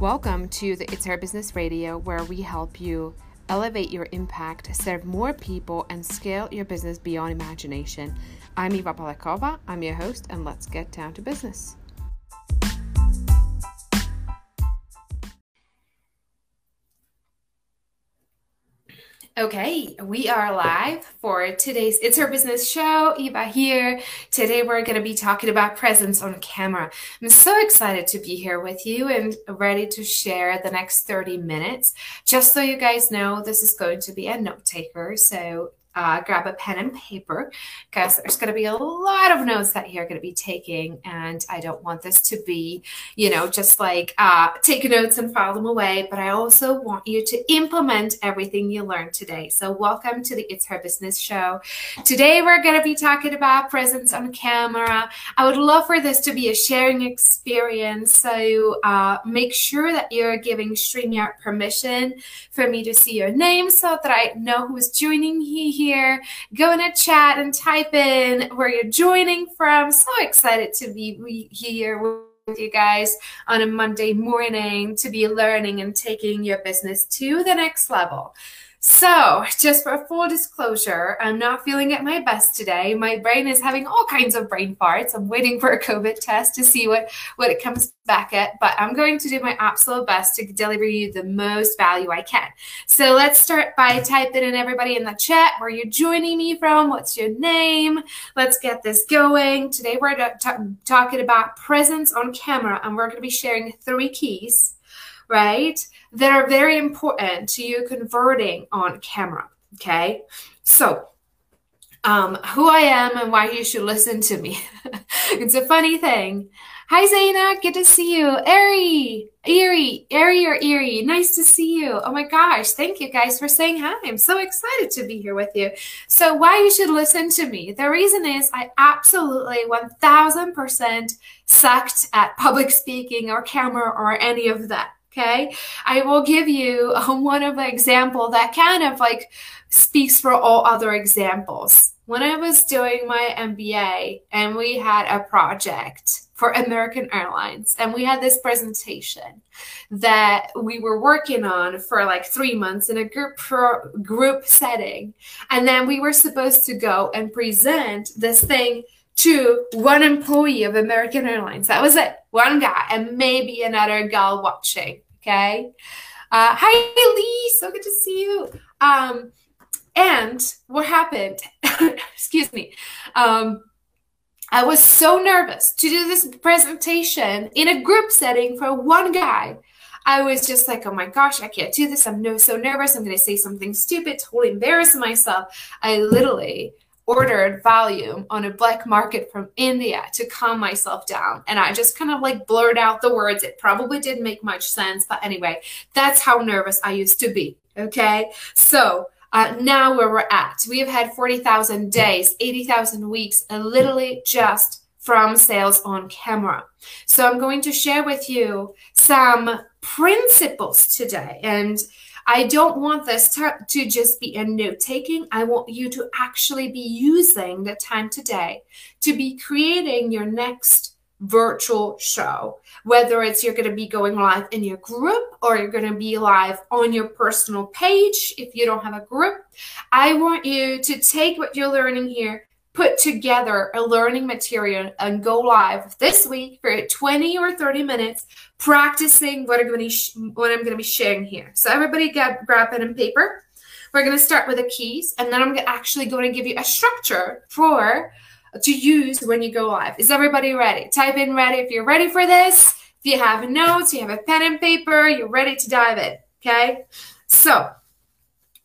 Welcome to the It's Her Business Radio, where we help you elevate your impact, serve more people, and scale your business beyond imagination. I'm Eva Palakova, I'm your host, and let's get down to business. Okay, we are live for today's It's Her Business show. Eva here. Today we're going to be talking about presence on camera. I'm so excited to be here with you and ready to share the next 30 minutes. Just so you guys know, this is going to be a note taker. So uh, grab a pen and paper because there's going to be a lot of notes that you're going to be taking. And I don't want this to be, you know, just like uh, take notes and file them away, but I also want you to implement everything you learned today. So, welcome to the It's Her Business show. Today, we're going to be talking about presence on camera. I would love for this to be a sharing experience. So, uh, make sure that you're giving StreamYard permission for me to see your name so that I know who's joining me here. Go in a chat and type in where you're joining from. So excited to be here with you guys on a Monday morning to be learning and taking your business to the next level. So, just for full disclosure, I'm not feeling at my best today. My brain is having all kinds of brain farts. I'm waiting for a COVID test to see what, what it comes back at, but I'm going to do my absolute best to deliver you the most value I can. So, let's start by typing in everybody in the chat where you're joining me from. What's your name? Let's get this going. Today, we're talking about presence on camera, and we're going to be sharing three keys right? That are very important to you converting on camera. Okay. So, um, who I am and why you should listen to me. it's a funny thing. Hi, Zaina. Good to see you. Ari, Erie, Ari or Erie. Nice to see you. Oh my gosh. Thank you guys for saying hi. I'm so excited to be here with you. So, why you should listen to me? The reason is I absolutely 1000% sucked at public speaking or camera or any of that. Okay. I will give you um, one of the example that kind of like speaks for all other examples. When I was doing my MBA and we had a project for American Airlines and we had this presentation that we were working on for like 3 months in a group pro- group setting and then we were supposed to go and present this thing to one employee of American Airlines. That was it. One guy and maybe another gal watching. Okay. Uh, hi, Lee. So good to see you. Um, and what happened? excuse me. Um, I was so nervous to do this presentation in a group setting for one guy. I was just like, oh my gosh, I can't do this. I'm no so nervous. I'm going to say something stupid, totally embarrass myself. I literally ordered Valium on a black market from India to calm myself down. And I just kind of like blurred out the words. It probably didn't make much sense. But anyway, that's how nervous I used to be. Okay. So uh, now where we're at, we have had 40,000 days, 80,000 weeks, and literally just from sales on camera. So I'm going to share with you some principles today. And I don't want this to, to just be a note taking. I want you to actually be using the time today to be creating your next virtual show. Whether it's you're going to be going live in your group or you're going to be live on your personal page if you don't have a group. I want you to take what you're learning here put together a learning material and go live this week for 20 or 30 minutes practicing what I'm going to sh- what I'm going to be sharing here. So everybody get grab pen and paper. We're going to start with the keys and then I'm actually going to give you a structure for to use when you go live. Is everybody ready? Type in ready if you're ready for this. If you have notes, you have a pen and paper, you're ready to dive in. Okay? So,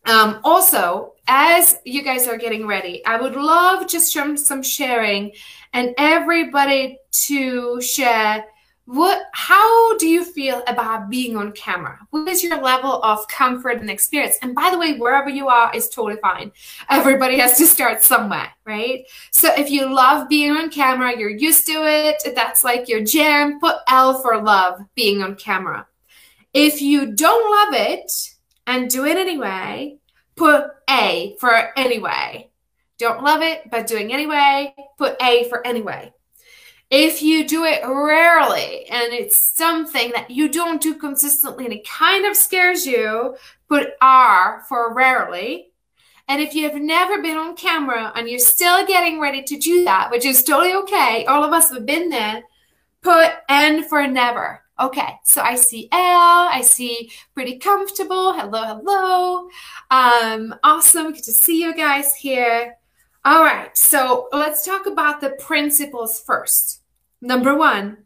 um, also, as you guys are getting ready, I would love just some, some sharing and everybody to share what how do you feel about being on camera? What is your level of comfort and experience? And by the way wherever you are is totally fine. Everybody has to start somewhere right? So if you love being on camera you're used to it that's like your jam put l for love being on camera. If you don't love it and do it anyway put A for anyway. Don't love it, but doing anyway, put A for anyway. If you do it rarely and it's something that you don't do consistently and it kind of scares you, put R for rarely. And if you have never been on camera and you're still getting ready to do that, which is totally okay, all of us have been there, put N for never. Okay, so I see L, I see pretty comfortable. Hello, hello. Um, awesome, good to see you guys here. All right, so let's talk about the principles first. Number one.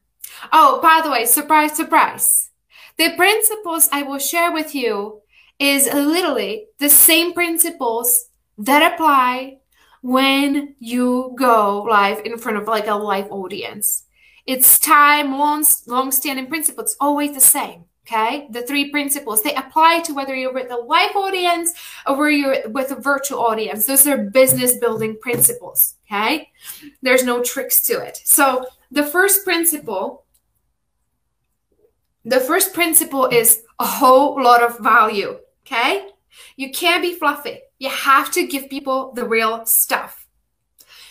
Oh, by the way, surprise, surprise. The principles I will share with you is literally the same principles that apply when you go live in front of like a live audience. It's time, long, long-standing principle. It's always the same. Okay, the three principles they apply to whether you're with a live audience or whether you're with a virtual audience. Those are business building principles. Okay, there's no tricks to it. So the first principle, the first principle is a whole lot of value. Okay, you can't be fluffy. You have to give people the real stuff.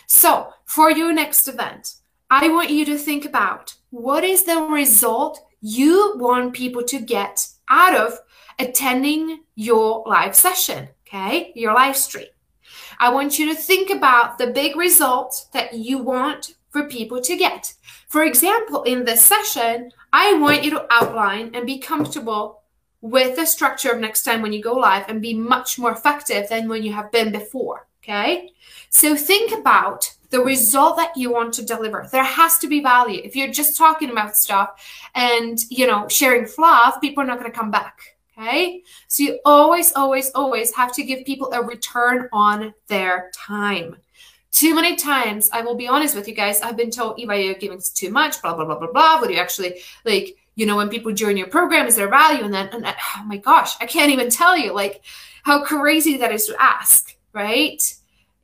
So for your next event, I want you to think about what is the result you want people to get out of attending your live session, okay? Your live stream. I want you to think about the big result that you want for people to get. For example, in this session, I want you to outline and be comfortable with the structure of next time when you go live and be much more effective than when you have been before. Okay. So think about the result that you want to deliver. There has to be value. If you're just talking about stuff and, you know, sharing fluff, people are not going to come back. Okay. So you always, always, always have to give people a return on their time. Too many times, I will be honest with you guys, I've been told, Eva, you're giving too much, blah, blah, blah, blah, blah. What do you actually like, you know, when people join your program, is there value? And then, and oh my gosh, I can't even tell you like how crazy that is to ask, right?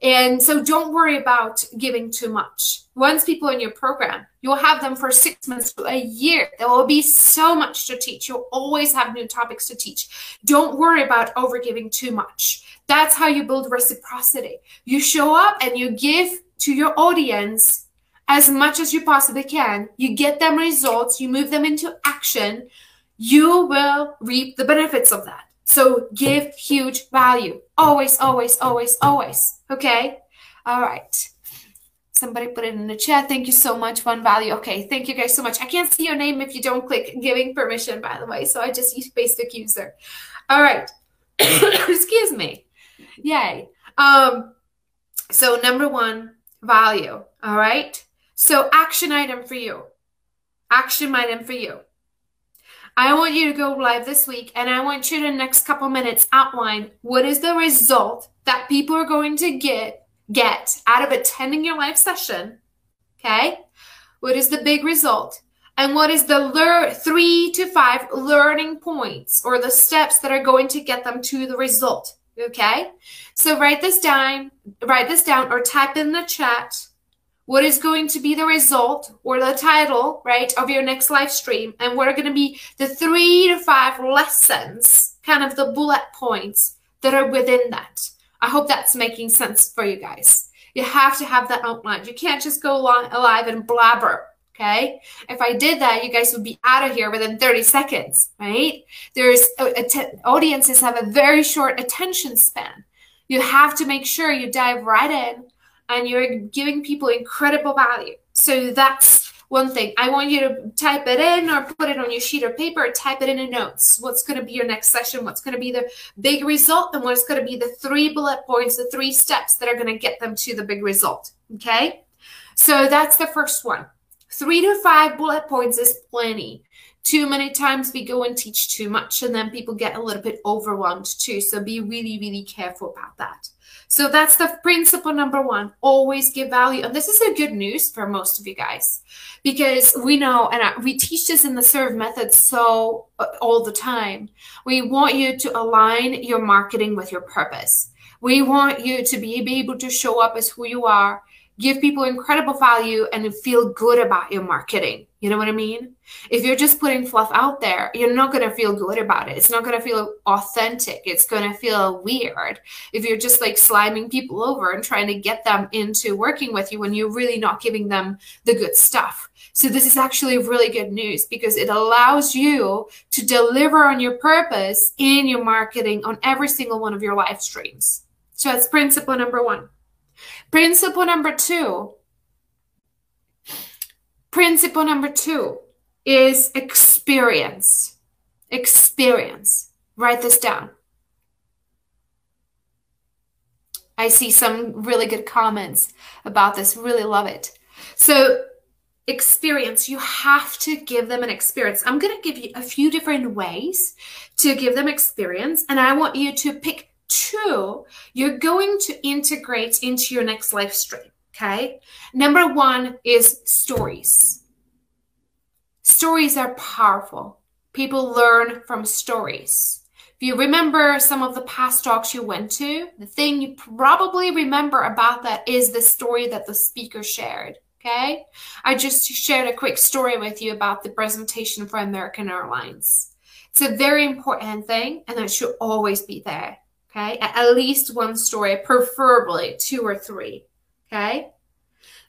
And so don't worry about giving too much. Once people in your program, you'll have them for six months to a year. There will be so much to teach. You'll always have new topics to teach. Don't worry about overgiving too much. That's how you build reciprocity. You show up and you give to your audience as much as you possibly can. You get them results, you move them into action. You will reap the benefits of that. So give huge value. Always, always, always, always. Okay? All right. Somebody put it in the chat. Thank you so much. One value. Okay. Thank you guys so much. I can't see your name if you don't click giving permission, by the way. So I just use basic user. All right. Excuse me. Yay. Um, so number one, value. All right. So action item for you. Action item for you. I want you to go live this week and I want you to next couple minutes outline what is the result that people are going to get get out of attending your live session. Okay? What is the big result? And what is the lear- three to five learning points or the steps that are going to get them to the result? Okay? So write this down, write this down or type in the chat what is going to be the result or the title, right, of your next live stream. And what are going to be the three to five lessons, kind of the bullet points that are within that. I hope that's making sense for you guys. You have to have that outline. You can't just go alive and blabber. Okay. If I did that, you guys would be out of here within 30 seconds, right? There's uh, audiences have a very short attention span. You have to make sure you dive right in and you're giving people incredible value. So that's one thing. I want you to type it in or put it on your sheet of paper, or type it in a notes. What's going to be your next session? What's going to be the big result? And what's going to be the three bullet points, the three steps that are going to get them to the big result? Okay. So that's the first one. Three to five bullet points is plenty. Too many times we go and teach too much and then people get a little bit overwhelmed too. So be really, really careful about that. So that's the principle number one. Always give value. And this is a good news for most of you guys because we know, and we teach this in the serve method so uh, all the time. We want you to align your marketing with your purpose. We want you to be able to show up as who you are give people incredible value and feel good about your marketing. You know what I mean? If you're just putting fluff out there, you're not going to feel good about it. It's not going to feel authentic. It's going to feel weird. If you're just like sliming people over and trying to get them into working with you when you're really not giving them the good stuff. So, this is actually really good news because it allows you to deliver on your purpose in your marketing on every single one of your live streams. So, that's principle number one. Principle number two Principle number two is experience. Experience. Write this down. I see some really good comments about this. Really love it. So, experience, you have to give them an experience. I'm going to give you a few different ways to give them experience, and I want you to pick two you're going to integrate into your next life stream. Okay. Number one is stories. Stories are powerful. People learn from stories. If you remember some of the past talks you went to, the thing you probably remember about that is the story that the speaker shared. Okay. I just shared a quick story with you about the presentation for American Airlines. It's a very important thing and that should always be there. Okay. At least one story, preferably two or three. Okay.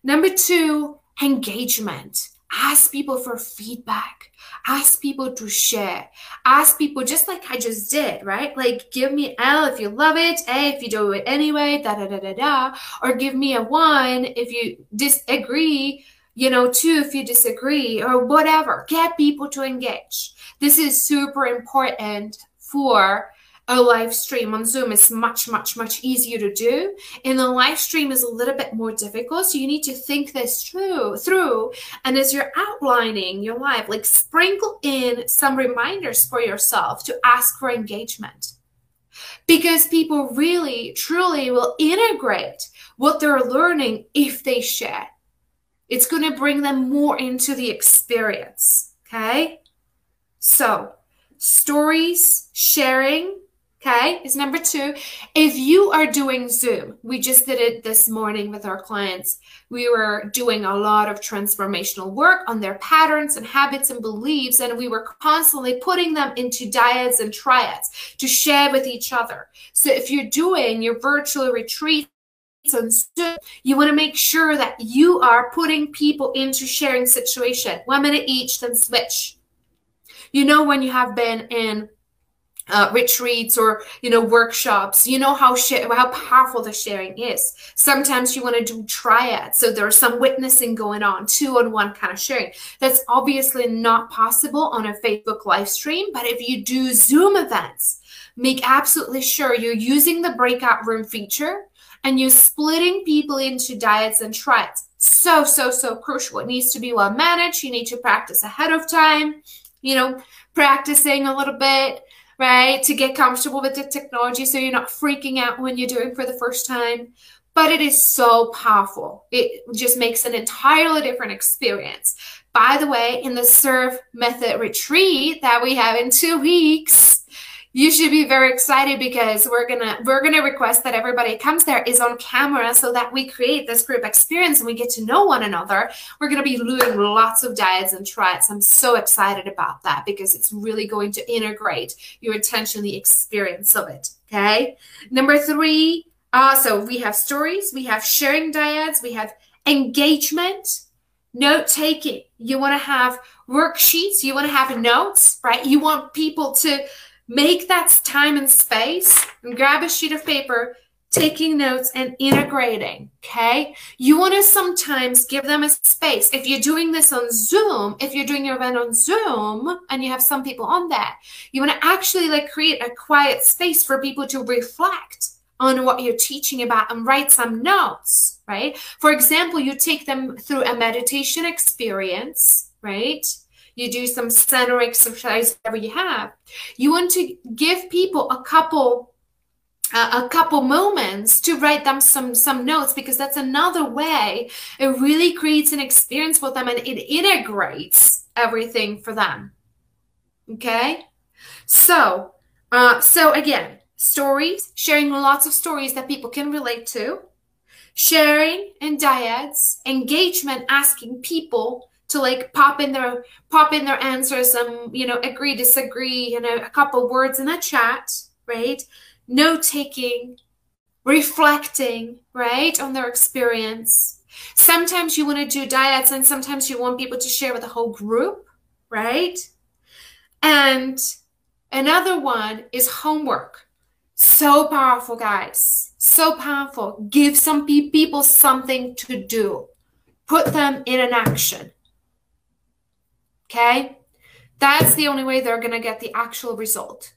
Number two, engagement. Ask people for feedback. Ask people to share. Ask people just like I just did, right? Like give me L if you love it, A if you do it anyway, da da da da da. Or give me a one if you disagree, you know, two if you disagree, or whatever. Get people to engage. This is super important for a live stream on Zoom is much, much, much easier to do. And the live stream is a little bit more difficult. So you need to think this through through. And as you're outlining your live, like sprinkle in some reminders for yourself to ask for engagement. Because people really, truly will integrate what they're learning if they share. It's going to bring them more into the experience. Okay. So, stories, sharing, Okay, is number two. If you are doing Zoom, we just did it this morning with our clients. We were doing a lot of transformational work on their patterns and habits and beliefs, and we were constantly putting them into dyads and triads to share with each other. So if you're doing your virtual retreat, you want to make sure that you are putting people into sharing situation. One minute each, then switch. You know when you have been in uh, retreats or you know workshops. You know how sh- how powerful the sharing is. Sometimes you want to do triads so there's some witnessing going on two on one kind of sharing. That's obviously not possible on a facebook live stream but if you do zoom events make absolutely sure you're using the breakout room feature and you're splitting people into dyads and triads. So so so crucial. It needs to be well managed. You need to practice ahead of time you know practicing a little bit right? To get comfortable with the technology so you're not freaking out when you're doing for the first time. But it is so powerful. It just makes an entirely different experience. By the way, in the serve method retreat that we have in two weeks, you should be very excited because we're gonna we're gonna request that everybody comes there is on camera so that we create this group experience and we get to know one another. We're gonna be doing lots of dyads and triads. I'm so excited about that because it's really going to integrate your attention the experience of it okay? Number three uh, so we have stories we have sharing dyads we have engagement note taking. You want to have worksheets you want to have notes right? You want people to Make that time and space and grab a sheet of paper, taking notes and integrating. Okay. You want to sometimes give them a space. If you're doing this on Zoom, if you're doing your event on Zoom and you have some people on that, you want to actually like create a quiet space for people to reflect on what you're teaching about and write some notes, right? For example, you take them through a meditation experience, right? You do some center exercise, whatever you have. You want to give people a couple a couple moments to write them some some notes because that's another way. It really creates an experience for them and it integrates everything for them. Okay? So uh, so again stories sharing lots of stories that people can relate to. Sharing and dyads, engagement, asking people to like pop in their pop in their answers and you know agree disagree you know a couple words in a chat right? Note taking reflecting right on their experience. Sometimes you want to do dyads and sometimes you want people to share with the whole group right? And another one is homework. So powerful guys. So powerful. Give some pe- people something to do. Put them in an action Okay? That's the only way they're going to get the actual result.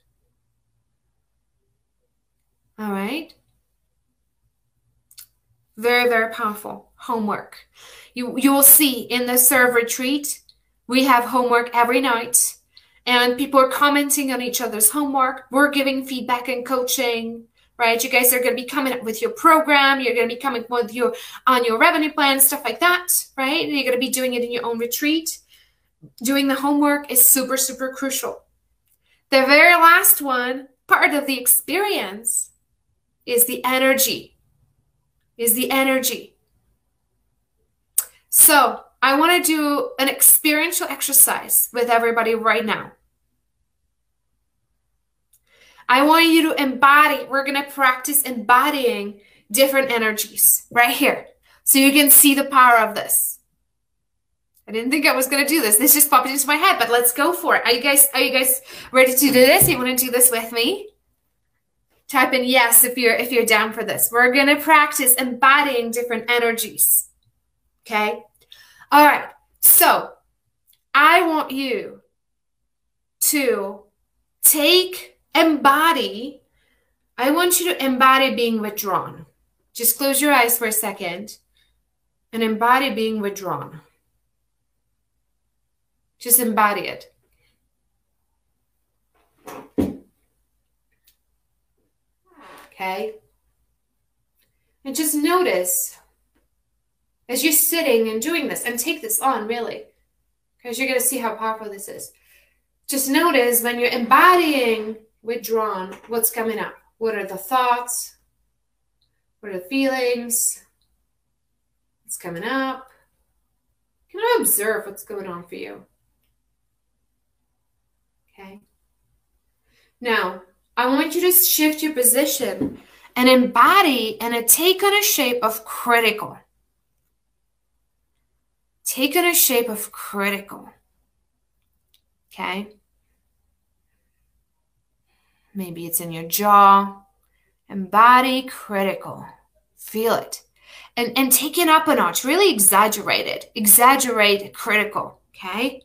All right? Very, very powerful homework. You, you will see in the serve retreat, we have homework every night and people are commenting on each other's homework. We're giving feedback and coaching, right? You guys are going to be coming up with your program. You're going to be coming with your on your revenue plan, stuff like that, right? You're going to be doing it in your own retreat doing the homework is super, super crucial. The very last one, part of the experience, is the energy. Is the energy. So I want to do an experiential exercise with everybody right now. I want you to embody, we're going to practice embodying different energies right here. So you can see the power of this. I didn't think I was to do this. This just popped into my head, but let's go for it. Are you guys are you guys ready to do this? You want to do this with me? Type in yes if you're if you're down for this. We're to practice embodying different energies. Okay? All right. So, I want you to take embody I want you to embody being withdrawn. Just close your eyes for a second and embody being withdrawn. Just embody it. Okay? And just notice as you're sitting and doing this, and take this on really, because you're going to see how powerful this is. Just notice when you're embodying withdrawn, what's coming up? What are the thoughts? What are the feelings? What's coming up? Can I observe what's going on for you? Okay. Now, I want you to shift your position and embody and take on a shape of critical. Take on a shape of critical. Okay. Maybe it's in your jaw. Embody critical. Feel it. And, and take it up a notch. Really exaggerate it. Exaggerate critical. Okay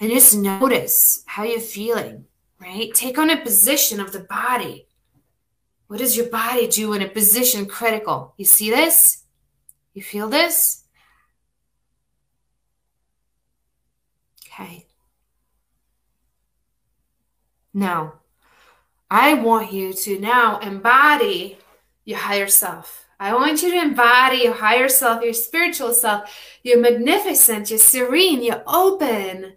and just notice how you're feeling, right? Take on a position of the body. What does your body do in a position critical? You see this? You feel this? Okay. Now, I want you to now embody your higher self. I want you to embody your higher self, your spiritual self, You're magnificent, you're serene, you're open,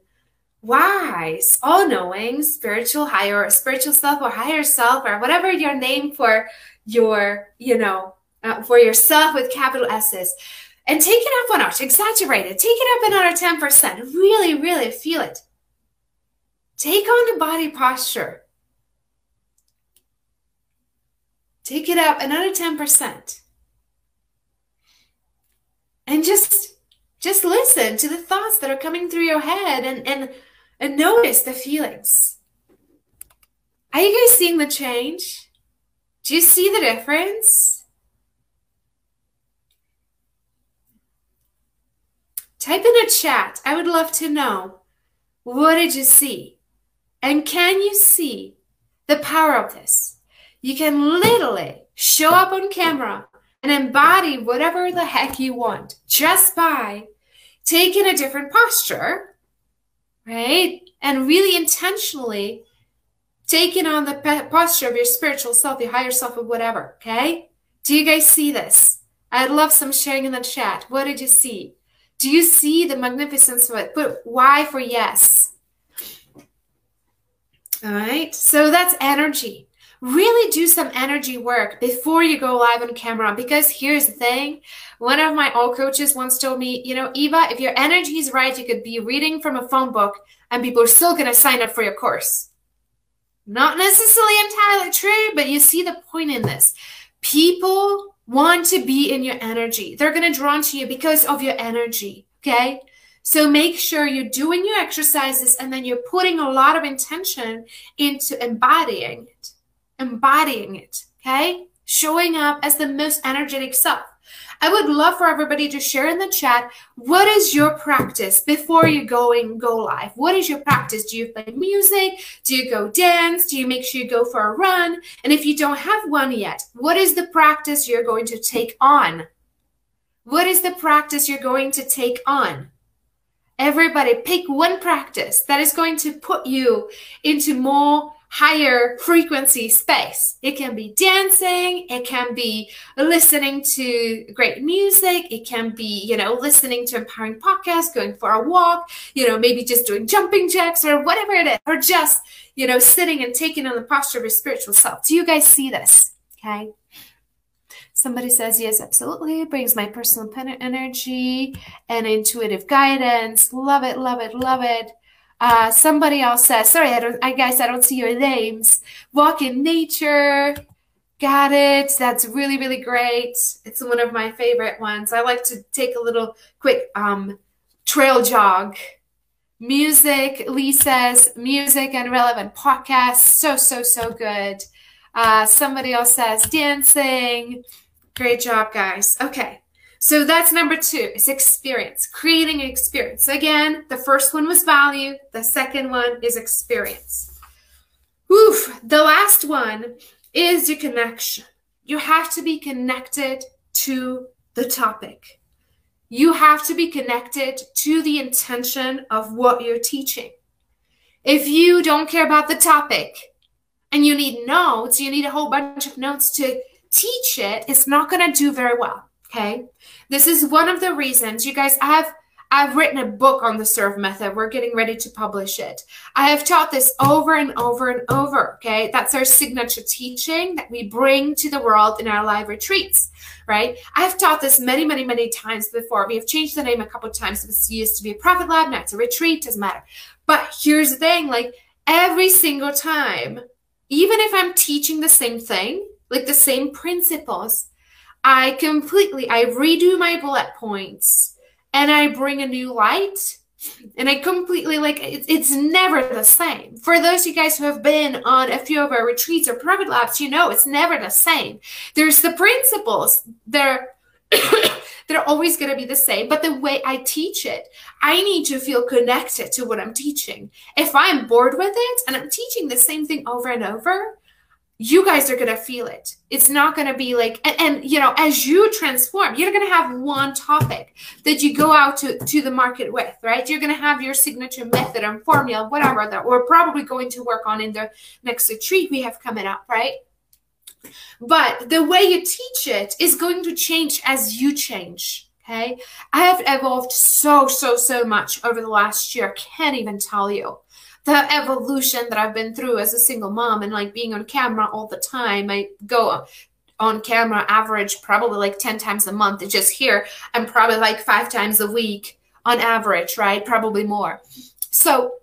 wise, all knowing, spiritual higher, spiritual self or higher self or whatever your name for your, you know, uh, for yourself with capital S's. And take it up one notch, exaggerate it, take it up another 10%. Really, really feel it. Take on the body posture. Take it up another 10%. And just just listen to the thoughts that are coming through your head and and and notice the feelings. Are you guys seeing the change? Do you see the difference? Type in a chat. I would love to know what did you see? And can you see the power of this? You can literally show up on camera and embody whatever the heck you want just by taking a different posture right? And really intentionally taking on the posture of your spiritual self, your higher self, or whatever, okay? Do you guys see this? I'd love some sharing in the chat. What did you see? Do you see the magnificence of it? Put why for yes. All right, so that's energy. Really do some energy work before you go live on camera. Because here's the thing one of my old coaches once told me, you know, Eva, if your energy is right, you could be reading from a phone book and people are still going to sign up for your course. Not necessarily entirely true, but you see the point in this. People want to be in your energy. They're going to draw to you because of your energy. Okay. So make sure you're doing your exercises and then you're putting a lot of intention into embodying embodying it, okay? Showing up as the most energetic self. I would love for everybody to share in the chat what is your practice before you go and go live? What is your practice? Do you play music? Do you go dance? Do you make sure you go for a run? And if you don't have one yet, what is the practice you're going to take on? What is the practice you're going to take on? Everybody pick one practice that is going to put you into more higher frequency space. It can be dancing, it can be listening to great music, it can be, you know, listening to empowering podcasts, going for a walk, you know, maybe just doing jumping jacks or whatever it is, or just, you know, sitting and taking on the posture of your spiritual self. Do you guys see this? Okay. Somebody says, yes, absolutely. It brings my personal energy and intuitive guidance. Love it, love it, love it. Uh, somebody else says, sorry, I don't, I guess I don't see your names. Walk in nature. Got it. That's really, really great. It's one of my favorite ones. I like to take a little quick um, trail jog. Music, Lee says, music and relevant podcasts. So, so, so good. Uh, somebody else says, dancing. Great job, guys. Okay. So that's number two, is experience, creating an experience. Again, the first one was value. The second one is experience. Oof. The last one is your connection. You have to be connected to the topic. You have to be connected to the intention of what you're teaching. If you don't care about the topic and you need notes, you need a whole bunch of notes to teach it, it's not going to do very well. Okay. This is one of the reasons you guys, I have I've written a book on the serve method. We're getting ready to publish it. I have taught this over and over and over. Okay. That's our signature teaching that we bring to the world in our live retreats, right? I've taught this many, many, many times before. We have changed the name a couple times. It used to be a Profit Lab. Now it's a retreat. Doesn't matter. But here's the thing like every single time, even if I'm teaching the same thing, like the same principles, I completely I redo my bullet points and I bring a new light and I completely like it's, never the same. For those of you guys who have been on a few of our retreats or Profit Labs, you know it's never the same. There's the principles. They're they're always going to be the same, but the way I teach it, I need to feel connected to what I'm teaching. If I'm bored with it and I'm teaching the same thing over and over, you guys are going to feel it. It's not going to be like, and, and, you know, as you transform, you're going to have one topic that you go out to, to the market with, right? You're going to have your signature method and formula, whatever that we're probably going to work on in the next retreat we have coming up, right? But the way you teach it is going to change as you change. Okay. I have evolved so, so, so much over the last year. Can't even tell you the evolution that I've been through as a single mom and like being on camera all the time. I go on camera average probably like 10 times a month. Just here, I'm probably like five times a week on average, right? Probably more. So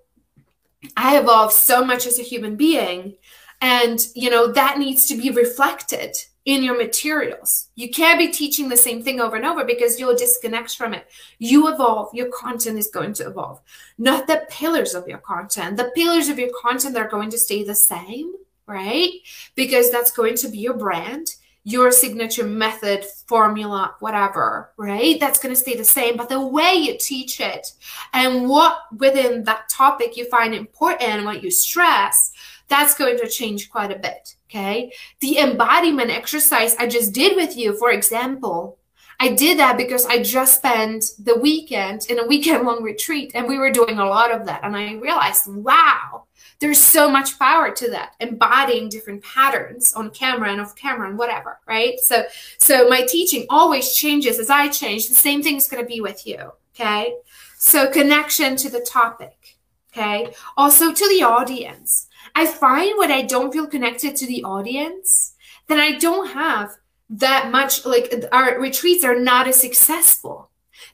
I evolved so much as a human being. And, you know, that needs to be reflected in your materials. You can't be teaching the same thing over and over because you'll disconnect from it. You evolve, your content is going to evolve. Not the pillars of your content. The pillars of your content are going to stay the same, right? Because that's going to be your brand, your signature method, formula, whatever, right? That's going to stay the same. But the way you teach it and what within that topic you find important what you stress, that's going to change quite a bit. Okay. The embodiment exercise I just did with you, for example, I did that because I just spent the weekend in a weekend long retreat and we were doing a lot of that. And I realized, wow, there's so much power to that embodying different patterns on camera and off camera and whatever right so so my teaching always changes as i change the same thing is going to be with you okay so connection to the topic Okay. Also to the audience. I find when I don't feel connected to the audience, then I don't have that much, like our retreats are not as successful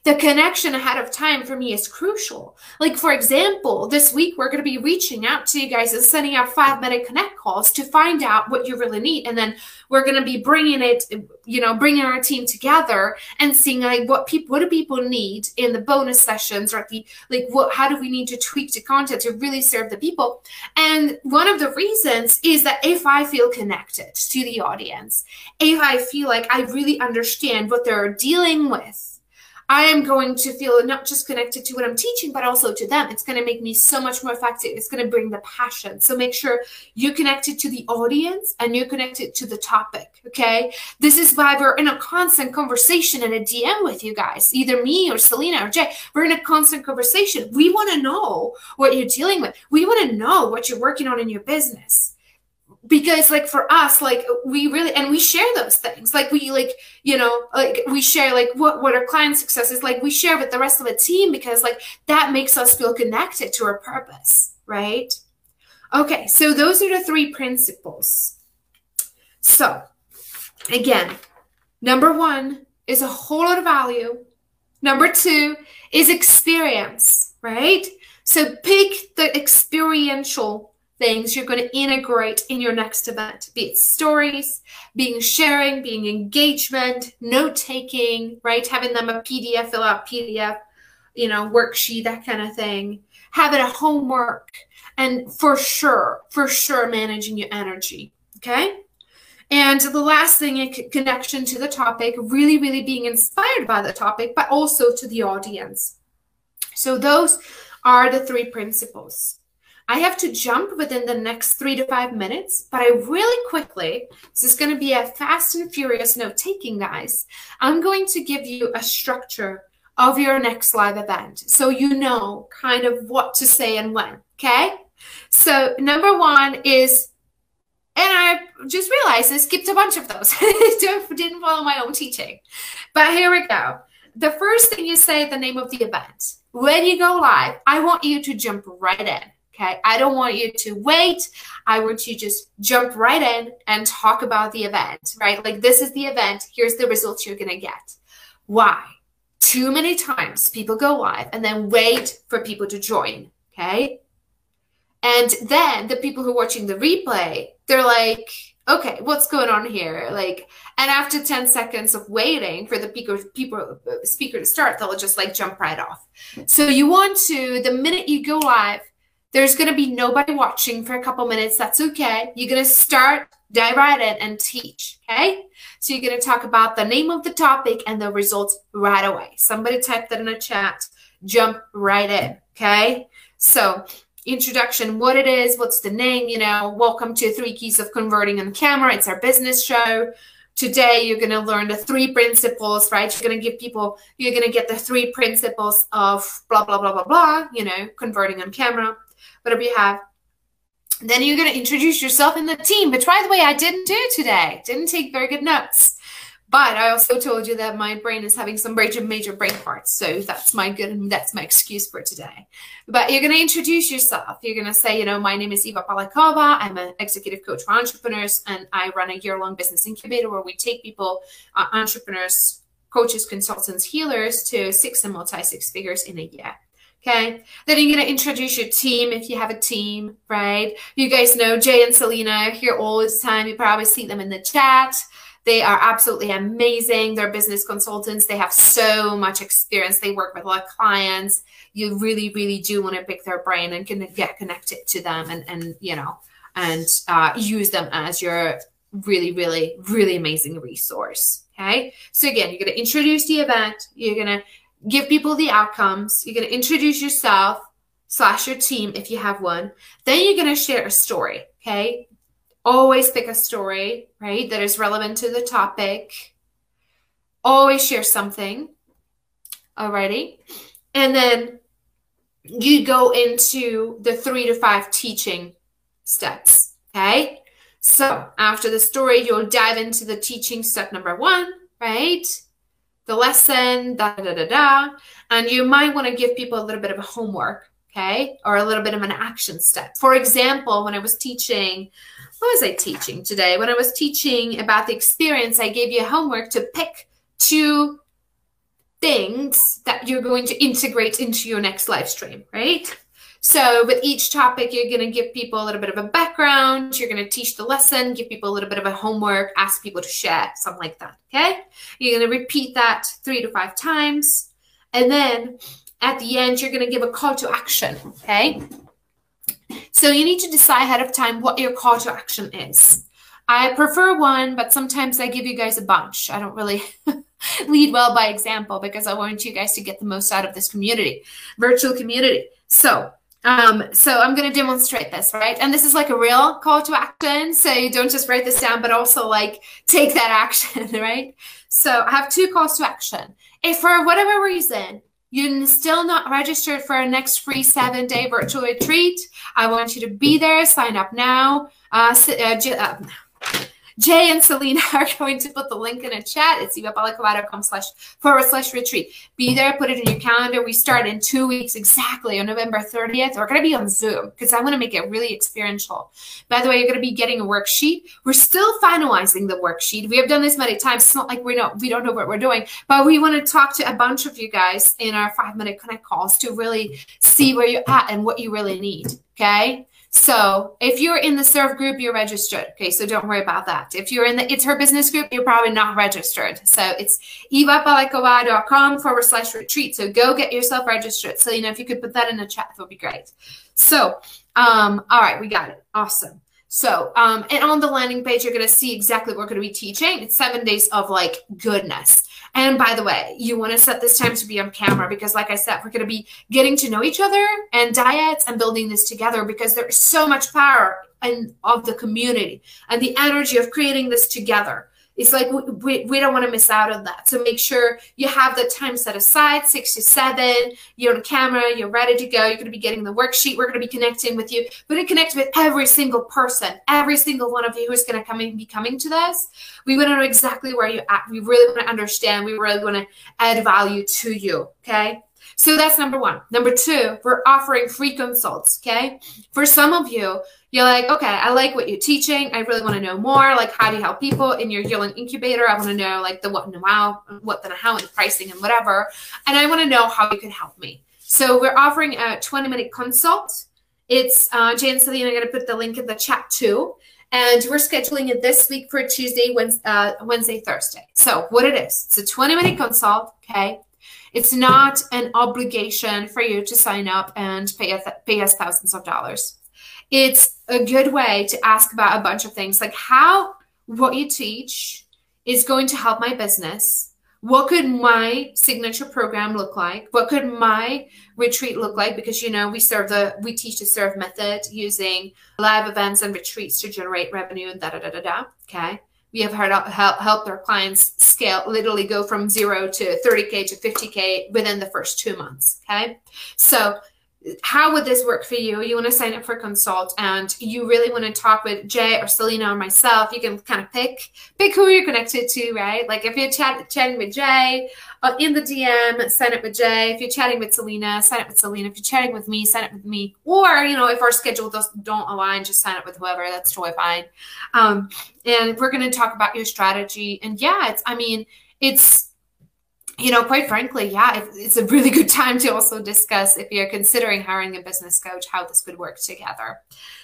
the connection ahead of time for me is crucial. Like, for example, this week we're going to be reaching out to you guys and sending out five minute connect calls to find out what you really need. And then we're going to be bringing it, you know, bringing our team together and seeing like what people, what do people need in the bonus sessions or the, like, what, how do we need to tweak the content to really serve the people? And one of the reasons is that if I feel connected to the audience, if I feel like I really understand what they're dealing with, I am going to feel not just connected to what I'm teaching, but also to them. It's going to make me so much more effective. It's going to bring the passion. So make sure you're connected to the audience and you're connected to the topic. Okay. This is why we're in a constant conversation and a DM with you guys, either me or Selena or Jay. We're in a constant conversation. We want to know what you're dealing with. We want to know what you're working on in your business because like for us like we really and we share those things. Like we like you know like we share like what what our client success is. Like we share with the rest of the team because like that makes us feel connected to our purpose right? Okay so those are the three principles. So again number one is a whole lot of value. Number two is experience right? So pick the experiential things you're going to integrate in your next event, be it stories, being sharing, being engagement, note taking, right? Having them a PDF, fill out PDF, you know, worksheet, that kind of thing. Have it a homework. And for sure, for sure, managing your energy. Okay. And the last thing, a connection to the topic, really, really being inspired by the topic, but also to the audience. So those are the three principles. I have to jump within the next three to five minutes, but I really quickly, this is going to be a fast and furious note taking, guys. I'm going to give you a structure of your next live event so you know kind of what to say and when. Okay. So, number one is, and I just realized I skipped a bunch of those, didn't follow my own teaching. But here we go. The first thing you say the name of the event. When you go live, I want you to jump right in. Okay. I don't want you to wait. I want you to just jump right in and talk about the event, right? Like, this is the event. Here's the results you're to get. Why? Too many times people go live and then wait for people to join. Okay. And then the people who are watching the replay, they're like, okay, what's going on here? Like, and after 10 seconds of waiting for the people, people uh, speaker to start, they'll just like jump right off. So you want to, the minute you go live, there's going to be nobody watching for a couple minutes. That's okay. You're going to start, dive right in and teach. Okay. So you're going to talk about the name of the topic and the results right away. Somebody type that in a chat. Jump right in. Okay. So introduction, what it is, what's the name, you know, welcome to Three Keys of Converting on Camera. It's our business show. Today, you're going to learn the three principles, right? You're going to give people, you're going to get the three principles of blah, blah, blah, blah, blah, you know, converting on camera whatever you have. Then you're going to introduce yourself in the team, which, by the way, I didn't do today. Didn't take very good notes. But I also told you that my brain is having some major, major brain farts. So that's my good, that's my excuse for today. But you're going to introduce yourself. You're going to say, you know, my name is Eva Palakova. I'm an executive coach for entrepreneurs, and I run a year-long business incubator where we take people, uh, entrepreneurs, coaches, consultants, healers to six and multi six figures in a year. Okay. Then you're going to introduce your team if you have a team, right? You guys know Jay and Selena here all the time. You probably see them in the chat. They are absolutely amazing. They're business consultants. They have so much experience. They work with a lot of clients. You really, really do want to pick their brain and can get connected to them and, and you know, and uh, use them as your really, really, really amazing resource. Okay. So again, you're going to introduce the event. You're going to give people the outcomes. You're going to introduce yourself slash your team if you have one. Then you're going to share a story. Okay. Always pick a story, right, that is relevant to the topic. Always share something. Alrighty. And then you go into the three to five teaching steps. Okay. So after the story, you'll dive into the teaching step number one, right? The lesson, da da da da. And you might want to give people a little bit of a homework. okay? Or a little bit of an action step. For example, when I was teaching, what was I teaching today? When I was teaching about the experience, I gave you homework to pick two things that you're going to integrate into your next live stream, right? So, with each topic, you're going to give people a little bit of a background. You're going to teach the lesson, give people a little bit of a homework, ask people to share, something like that. Okay. You're going to repeat that three to five times. And then at the end, you're going to give a call to action. Okay. So, you need to decide ahead of time what your call to action is. I prefer one, but sometimes I give you guys a bunch. I don't really lead well by example because I want you guys to get the most out of this community, virtual community. So, um, so I'm going to demonstrate this, right? And this is like a real call to action. So you don't just write this down, but also like take that action, right? So I have two calls to action. If for whatever reason you're still not registered for our next free seven day virtual retreat, I want you to be there, sign up now. Uh, uh, uh Jay and Selena are going to put the link in a chat. It's evabalaclava.com slash forward slash retreat. Be there, put it in your calendar. We start in two weeks exactly on November 30th. We're going to be on Zoom because I want to make it really experiential. By the way, you're going to be getting a worksheet. We're still finalizing the worksheet. We have done this many times. It's not like we don't, we don't know what we're doing, but we want to talk to a bunch of you guys in our five minute connect calls to really see where you're at and what you really need. Okay. So if you're in the serve group, you're registered. Okay, so don't worry about that. If you're in the It's Her Business group, you're probably not registered. So it's evabalaclava.com forward slash retreat. So go get yourself registered. So, you know, if you could put that in the chat, that would be great. So, um, all right, we got it. Awesome. So, um, and on the landing page, you're going to see exactly what we're going to be teaching. It's seven days of like goodness. And by the way, you want to set this time to be on camera because, like I said, we're going to be getting to know each other and dyads and building this together because there's so much power and of the community and the energy of creating this together. It's like we, we don't want to miss out on that. So make sure you have the time set aside, six to seven. You're on camera, you're ready to go. You're going to be getting the worksheet. We're going to be connecting with you. We're going to connect with every single person, every single one of you who's going to come and be coming to this. We want to know exactly where you're at. We really want to understand. We really want to add value to you. Okay. So that's number one. Number two, we're offering free consults. Okay. For some of you, you're like, okay, I like what you're teaching. I really want to know more. Like, how do you help people in your healing incubator? I want to know like the what and the how, what the how and the pricing and whatever. And I want to know how you can help me. So we're offering a 20 minute consult. It's uh, Jay and Selena. I'm going to put the link in the chat too. And we're scheduling it this week for Tuesday, Wednesday, uh, Wednesday, Thursday. So what it is, it's a 20 minute consult. Okay. It's not an obligation for you to sign up and pay, pay us thousands of dollars. It's a good way to ask about a bunch of things like how what you teach is going to help my business. What could my signature program look like? What could my retreat look like? Because you know we serve the we teach the serve method using live events and retreats to generate revenue and da da da da da. Okay we have heard help, helped our clients scale literally go from zero to 30k to 50k within the first two months okay so how would this work for you? You want to sign up for a consult and you really want to talk with Jay or Selena or myself, you can kind of pick pick who you're connected to, right? Like if you're chat, chatting with Jay uh, in the DM, sign up with Jay. If you're chatting with Selena, sign up with Selena. If you're chatting with me, sign up with me. Or, you know, if our schedule does, don't align, just sign up with whoever. That's totally fine. Um, and we're going to talk about your strategy. And yeah, it's, I mean, it's, you know, quite frankly, yeah, it's a really good time to also discuss if you're considering hiring a business coach, how this could work together.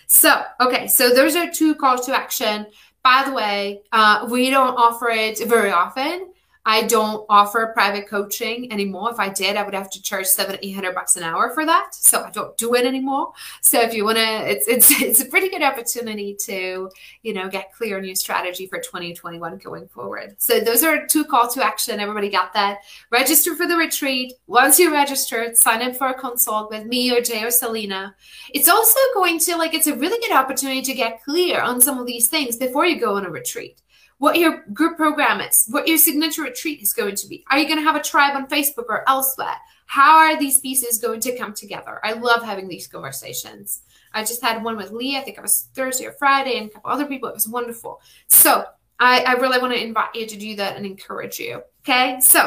So, okay, so those are two calls to action. By the way, uh, we don't offer it very often. I don't offer private coaching anymore. If I did, I would have to charge seven, eight hundred bucks an hour for that. So I don't do it anymore. So if you want to, it's it's it's a pretty good opportunity to you know get clear on your strategy for 2021 going forward. So those are two call to action. Everybody got that? Register for the retreat. Once you're registered, sign up for a consult with me or Jay or Selena. It's also going to like it's a really good opportunity to get clear on some of these things before you go on a retreat what your group program is, what your signature retreat is going to be. Are you going to have a tribe on Facebook or elsewhere? How are these pieces going to come together? I love having these conversations. I just had one with Lee, I think it was Thursday or Friday, and a couple other people. It was wonderful. So I, I really want to invite you to do that and encourage you. Okay. So,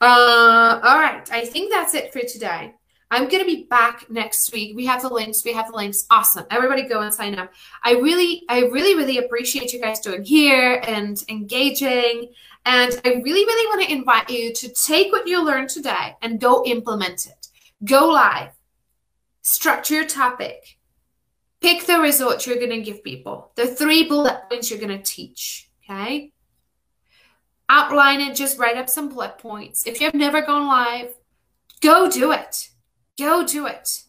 uh, all right. I think that's it for today. I'm going to be back next week. We have the links. We have the links. Awesome. Everybody go and sign up. I really, I really, really appreciate you guys doing here and engaging. And I really, really want to invite you to take what you learned today and go implement it. Go live. Structure your topic. Pick the results you're going to give people. The three bullet points you're going to teach. Okay. Outline it. Just write up some bullet points. If you've never gone live, go do it. Go do it.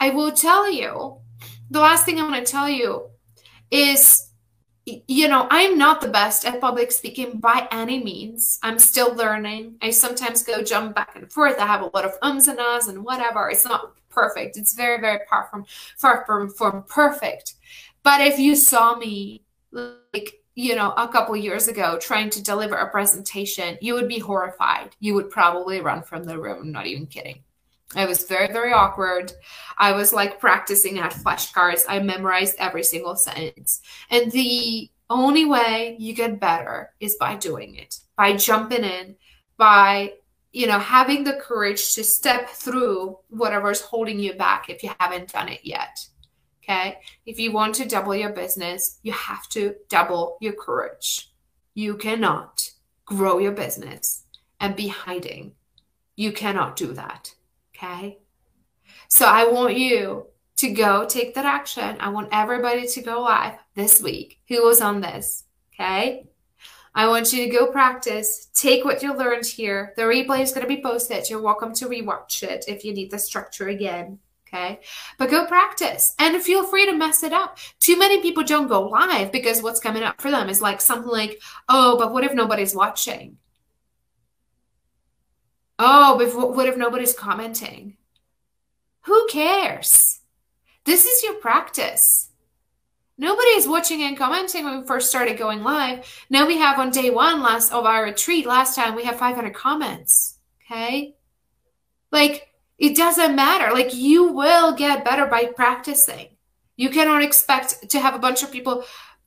I will tell you, the last thing I want to tell you is you know, I'm not the best at public speaking by any means. I'm still learning. I sometimes go jump back and forth. I have a lot of ums and ahs and whatever. It's not perfect. It's very, very far from far from, from perfect. But if you saw me like, you know, a couple years ago trying to deliver a presentation, you would be horrified. You would probably run from the room. I'm not even kidding. I was very, very awkward. I was like practicing at flashcards. I memorized every single sentence. And the only way you get better is by doing it, by jumping in, by you know having the courage to step through whatever's holding you back if you haven't done it yet okay if you want to double your business you have to double your courage you cannot grow your business and be hiding you cannot do that Okay. So I want you to go take that action. I want everybody to go live this week who was on this. Okay. I want you to go practice, take what you learned here. The replay is going to be posted. You're welcome to rewatch it if you need the structure again. Okay. But go practice and feel free to mess it up. Too many people don't go live because what's coming up for them is like something like, oh, but what if nobody's watching? Oh, but what if nobody's commenting? Who cares? This is your practice. Nobody is watching and commenting when we first started going live. Now we have on day one last of our retreat, last time we have 500 comments. Okay. Like it doesn't matter. Like you will get better by practicing. You cannot expect to have a bunch of people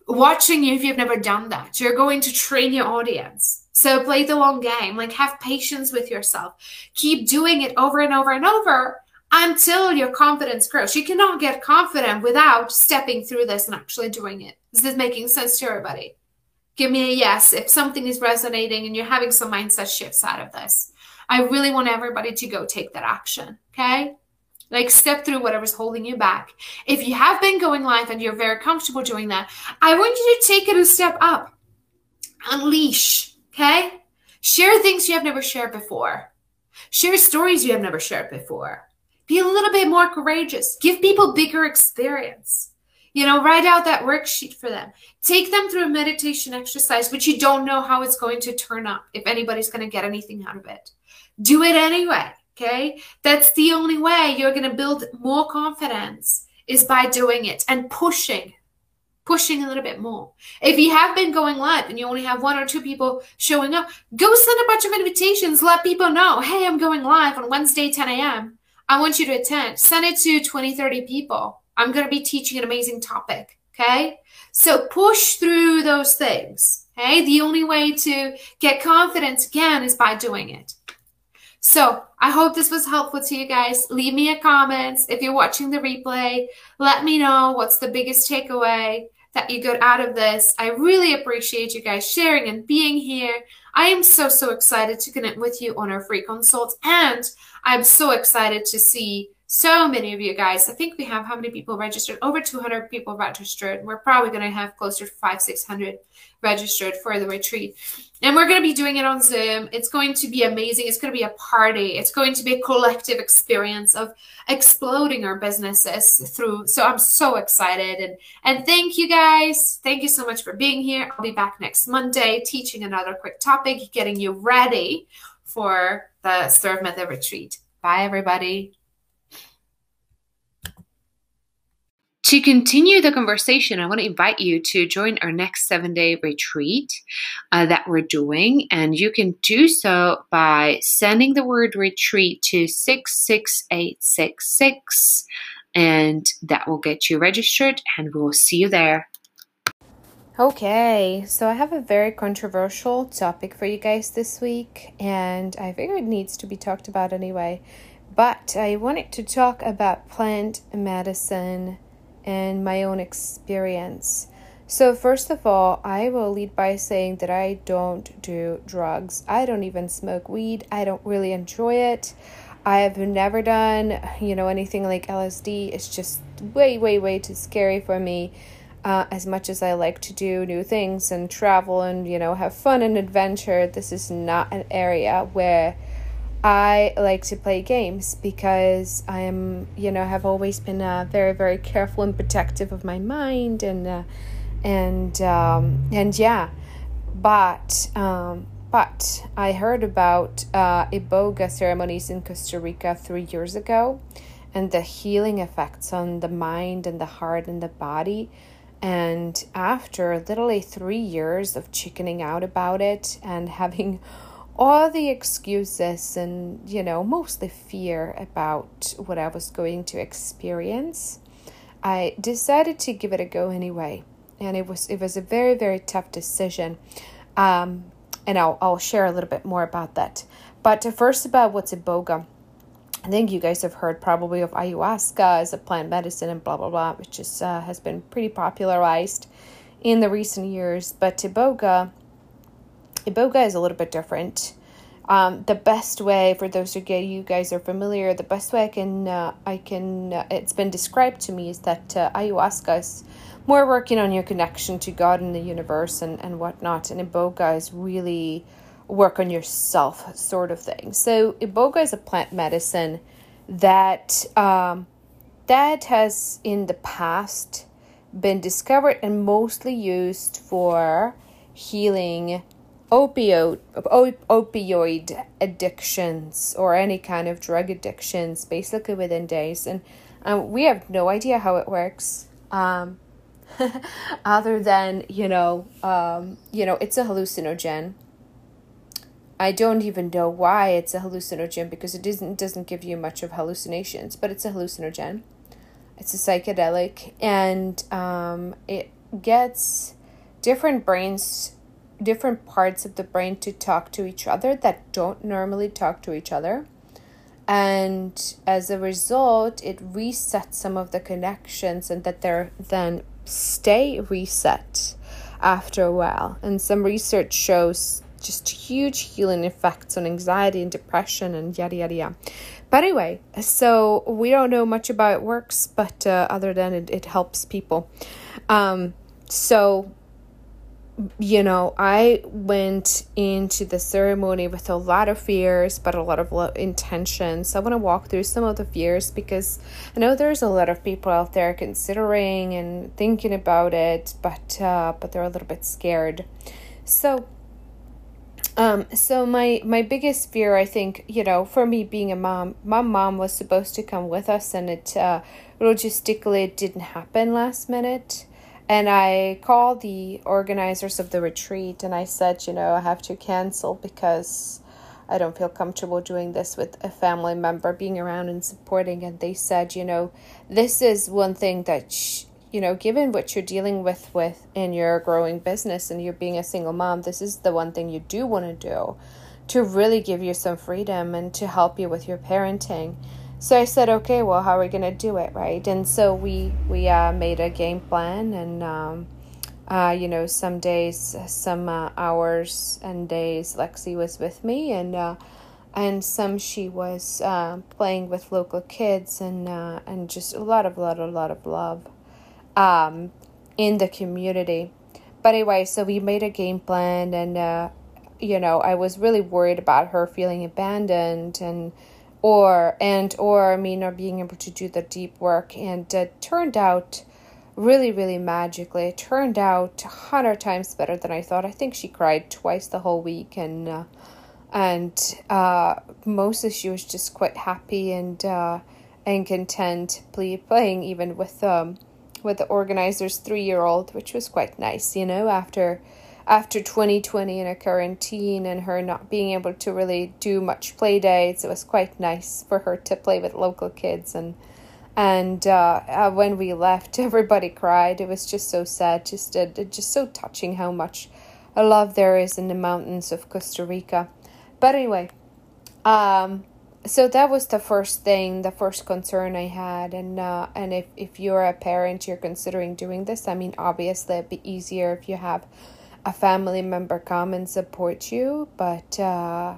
watching you if you've never done that. You're going to train your audience. So play the long game, like have patience with yourself. Keep doing it over and over and over until your confidence grows. You cannot get confident without stepping through this and actually doing it. Is this making sense to everybody? Give me a yes if something is resonating and you're having some mindset shifts out of this. I really want everybody to go take that action. Okay. Like step through whatever's holding you back. If you have been going live and you're very comfortable doing that, I want you to take it a step up. Unleash, okay? Share things you have never shared before. Share stories you have never shared before. Be a little bit more courageous. Give people bigger experience. You know, write out that worksheet for them. Take them through a meditation exercise, but you don't know how it's going to turn up, if anybody's going to get anything out of it. Do it anyway. Okay. That's the only way you're going to build more confidence is by doing it and pushing, pushing a little bit more. If you have been going live and you only have one or two people showing up, go send a bunch of invitations. Let people know, hey, I'm going live on Wednesday, 10 a.m. I want you to attend. Send it to 20, 30 people. I'm going to be teaching an amazing topic. Okay. So push through those things. Okay. The only way to get confidence again is by doing it. So I hope this was helpful to you guys. Leave me a comment. If you're watching the replay, let me know what's the biggest takeaway that you got out of this. I really appreciate you guys sharing and being here. I am so, so excited to connect with you on our free consults. And I'm so excited to see so many of you guys. I think we have how many people registered? Over 200 people registered. We're probably going to have closer to five, 600 registered for the retreat. And we're going to be doing it on Zoom. It's going to be amazing. It's going to be a party. It's going to be a collective experience of exploding our businesses through. So I'm so excited. And, and thank you guys. Thank you so much for being here. I'll be back next Monday teaching another quick topic, getting you ready for the Serve Method retreat. Bye, everybody. To continue the conversation, I want to invite you to join our next seven day retreat uh, that we're doing. And you can do so by sending the word retreat to 66866, and that will get you registered, and we will see you there. Okay, so I have a very controversial topic for you guys this week, and I figure it needs to be talked about anyway but I wanted to talk about plant medicine and my own experience. So, first of all, I will lead by saying that I don't do drugs. I don't even smoke weed. I don't really enjoy it. I have never done, you know, anything like LSD. It's just way, way, way too scary for me. Uh, as much as I like to do new things and travel and, you know, have fun and adventure, this is not an area where I like to play games because I am, you know, have always been uh, very, very careful and protective of my mind and, uh, and um, and yeah, but um, but I heard about uh, iboga ceremonies in Costa Rica three years ago, and the healing effects on the mind and the heart and the body. And after literally three years of chickening out about it and having all the excuses and, you know, mostly fear about what I was going to experience, I decided to give it a go anyway. And it was it was a very very tough decision. Um, and I'll, I'll share a little bit more about that. But first about what's iboga I think you guys have heard probably of ayahuasca as a plant medicine and blah blah blah which is uh, has been pretty popularized in the recent years. But iboga iboga is a little bit different um, the best way for those get you guys are familiar the best way i can uh, i can uh, it's been described to me is that uh, ayahuasca is more working on your connection to God and the universe and, and whatnot. And Iboga is really work on yourself sort of thing. So Iboga is a plant medicine that um, that has in the past been discovered and mostly used for healing opioid op- opioid addictions or any kind of drug addictions basically within days. And um, we have no idea how it works um, other than you know um, you know it's a hallucinogen. I don't even know why it's a hallucinogen because it doesn't doesn't give you much of hallucinations but it's a hallucinogen. It's a psychedelic and um, it gets different brains different parts of the brain to talk to each other that don't normally talk to each other and as a result it resets some of the connections and that they're then stay reset after a while. And some research shows just huge healing effects on anxiety and depression and yada yada yada. But anyway, so we don't know much about it works, but uh, other than it, it helps people. Um, so you know, I went into the ceremony with a lot of fears, but a lot of lo- intentions. So I want to walk through some of the fears because I know there's a lot of people out there considering and thinking about it, but uh, but they're a little bit scared. So, um, so my my biggest fear, I think, you know, for me being a mom, my mom was supposed to come with us, and it uh, logistically it didn't happen last minute. And I called the organizers of the retreat and I said, you know, I have to cancel because I don't feel comfortable doing this with a family member being around and supporting. And they said, you know, this is one thing that, sh- you know, given what you're dealing with with in your growing business and you're being a single mom, this is the one thing you do want to do to really give you some freedom and to help you with your parenting. So I said, okay, well, how are we gonna do it, right? And so we we uh, made a game plan, and um, uh, you know, some days, some uh, hours and days, Lexi was with me, and uh, and some she was uh, playing with local kids, and uh, and just a lot of lot a lot of love, um, in the community. But anyway, so we made a game plan, and uh, you know, I was really worried about her feeling abandoned and or and or me not being able to do the deep work. And it turned out really really magically. It turned out a hundred times better than i thought. I think she cried twice the whole week. And uh, and uh, mostly she was just quite happy and uh, and content play, playing even with um with the organizer's three year old which was quite nice you know after after 2020 in a quarantine and her not being able to really do much play dates, it was quite nice for her to play with local kids and and uh, uh, when we left, everybody cried. It was just so sad, just uh, just so touching how much love there is in the mountains of Costa Rica. But anyway, um, so that was the first thing, the first concern I had, and uh, and if if you're a parent, you're considering doing this. I mean, obviously, it'd be easier if you have a family member come and support you, but uh,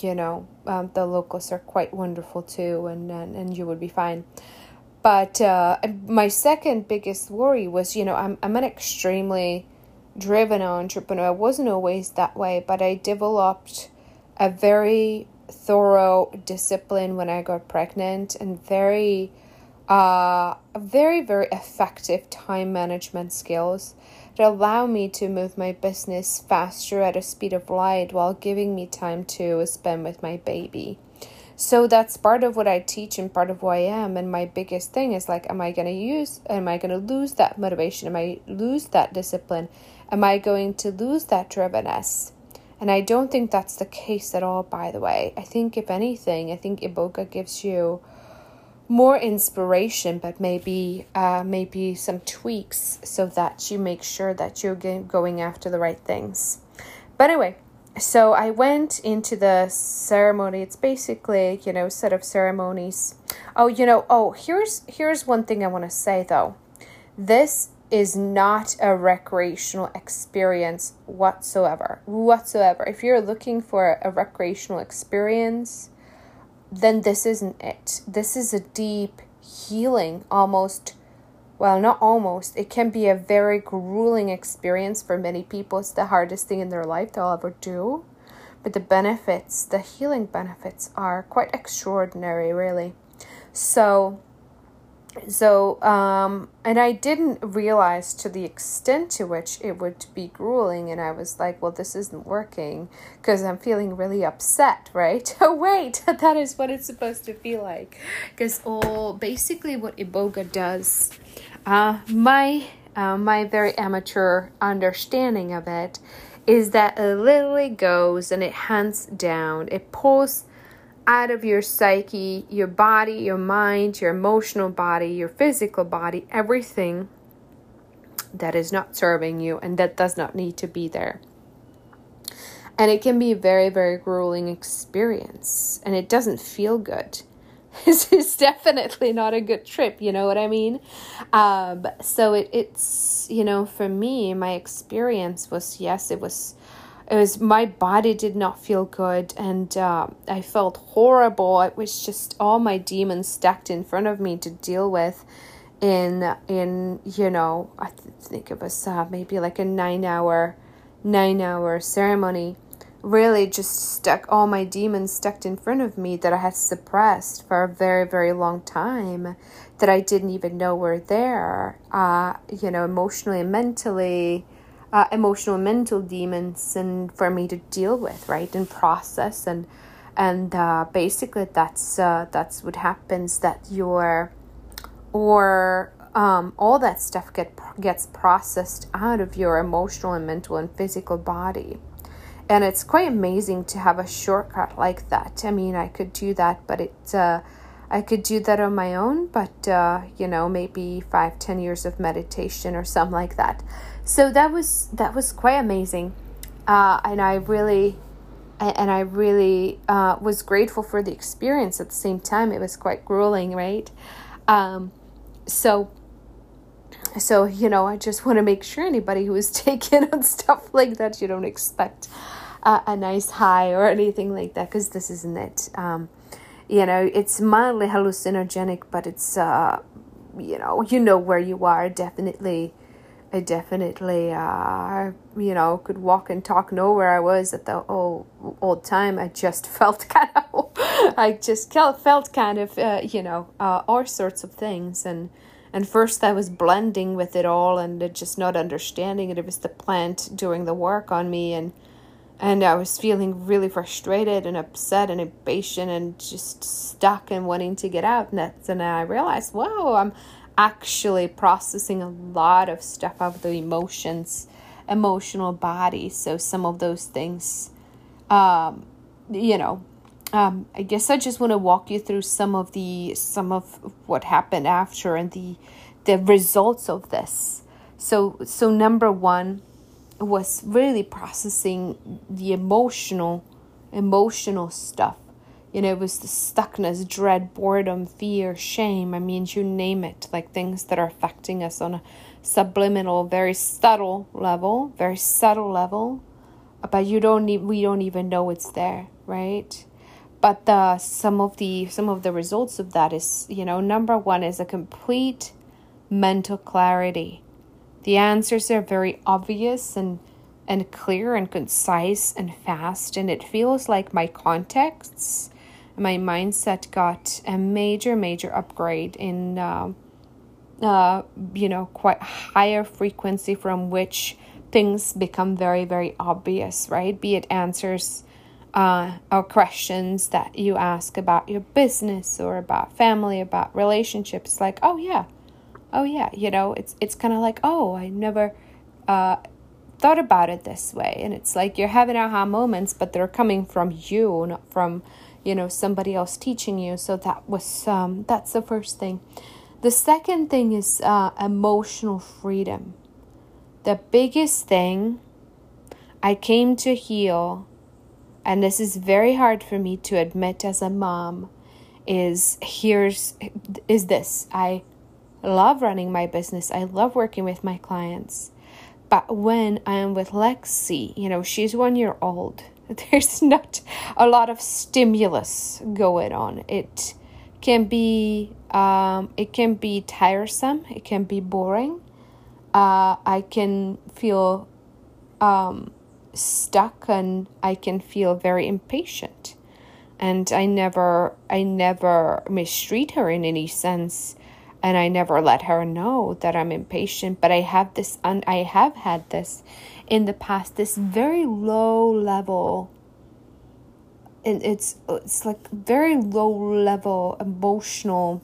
you know, um, the locals are quite wonderful too, and and, and you would be fine. But uh, my second biggest worry was, you know, I'm I'm an extremely driven entrepreneur. I wasn't always that way, but I developed a very thorough discipline when I got pregnant and very uh very very effective time management skills that allow me to move my business faster at a speed of light while giving me time to spend with my baby. So that's part of what I teach and part of who I am. And my biggest thing is like, am I going to use, am I going to lose that motivation? Am I lose that discipline? Am I going to lose that drivenness? And I don't think that's the case at all, by the way. I think, if anything, I think Iboga gives you more inspiration, but maybe uh, maybe some tweaks so that you make sure that you're going after the right things. But anyway, so I went into the ceremony. It's basically you know set of ceremonies. Oh, you know. Oh, here's here's one thing I want to say though. This is not a recreational experience whatsoever. Whatsoever. If you're looking for a recreational experience, then this isn't it. This is a deep healing, almost, well, not almost. It can be a very grueling experience for many people. It's the hardest thing in their life they'll ever do. But the benefits, the healing benefits, are quite extraordinary, really. So, so um and i didn't realize to the extent to which it would be grueling and i was like well this isn't working because i'm feeling really upset right? Oh wait that is what it's supposed to feel like. Because all basically what iboga does uh my uh, my very amateur understanding of it is that it literally goes and it hands down it pulls out of your psyche, your body, your mind, your emotional body, your physical body, everything that is not serving you and that does not need to be there. And it can be a very, very grueling experience and it doesn't feel good. This is definitely not a good trip, you know what I mean? Um, so it, it's, you know, for me, my experience was yes, it was it was my body did not feel good and uh, i felt horrible. It was just all my demons stacked in front of me to deal with in in you know i th- think it was uh, maybe like a nine hour nine hour ceremony. Really just stuck all my demons stuck in front of me that i had suppressed for a very very long time that i didn't even know were there uh, you know emotionally and mentally uh, emotional mental demons and for me to deal with right and process. And and uh, basically that's uh, that's what happens that your or um, all that stuff get gets processed out of your emotional and mental and physical body. And it's quite amazing to have a shortcut like that. I mean i could do that but it uh, I could do that on my own, but uh, you know, maybe five, ten years of meditation or something like that so that was that was quite amazing. Uh, and i really and i really uh, was grateful for the experience at the same time. It was quite grueling right? Um, so so you know i just want to make sure anybody who is taking on stuff like that you don't expect uh, a nice high or anything like that because this isn't it. Um, you know it's mildly hallucinogenic but it's uh, you know you know where you are definitely I definitely, uh, you know, could walk and talk know where I was at the old, old time. I just felt kind of, I just felt kind of, uh, you know, uh, all sorts of things. And, and first I was blending with it all and just not understanding it. It was the plant doing the work on me. And, and I was feeling really frustrated and upset and impatient and just stuck and wanting to get out. And that's, I realized, whoa, I'm, actually processing a lot of stuff of the emotions, emotional body. So some of those things, um, you know, um, I guess I just want to walk you through some of the some of what happened after and the the results of this. So so number one was really processing the emotional emotional stuff you know, it was the stuckness, dread, boredom, fear, shame. I mean, you name it, like things that are affecting us on a subliminal, very subtle level, very subtle level. But you don't need, we don't even know it's there, right? But the some of the some of the results of that is, you know, number one is a complete mental clarity. The answers are very obvious and and clear and concise and fast, and it feels like my contexts my mindset got a major, major upgrade in, uh, uh, you know, quite higher frequency from which things become very, very obvious, right? Be it answers uh, or questions that you ask about your business or about family, about relationships. Like, oh yeah, oh yeah, you know, it's it's kind of like, oh, I never uh, thought about it this way, and it's like you're having aha moments, but they're coming from you, not from you know somebody else teaching you. So that was um, that's the first thing. The second thing is uh, emotional freedom. The biggest thing i came to heal and this is very hard for me to admit as a mom is here's is this. I love running my business. I love working with my clients but when i am with lexi you know she's one year old there's not a lot of stimulus going on. It can be um, it can be tiresome. It can be boring. Uh, I can feel um, stuck, and I can feel very impatient. And I never, I never mistreat her in any sense, and I never let her know that I'm impatient. But I have this, un- I have had this in the past this very low level and it's it's like very low level emotional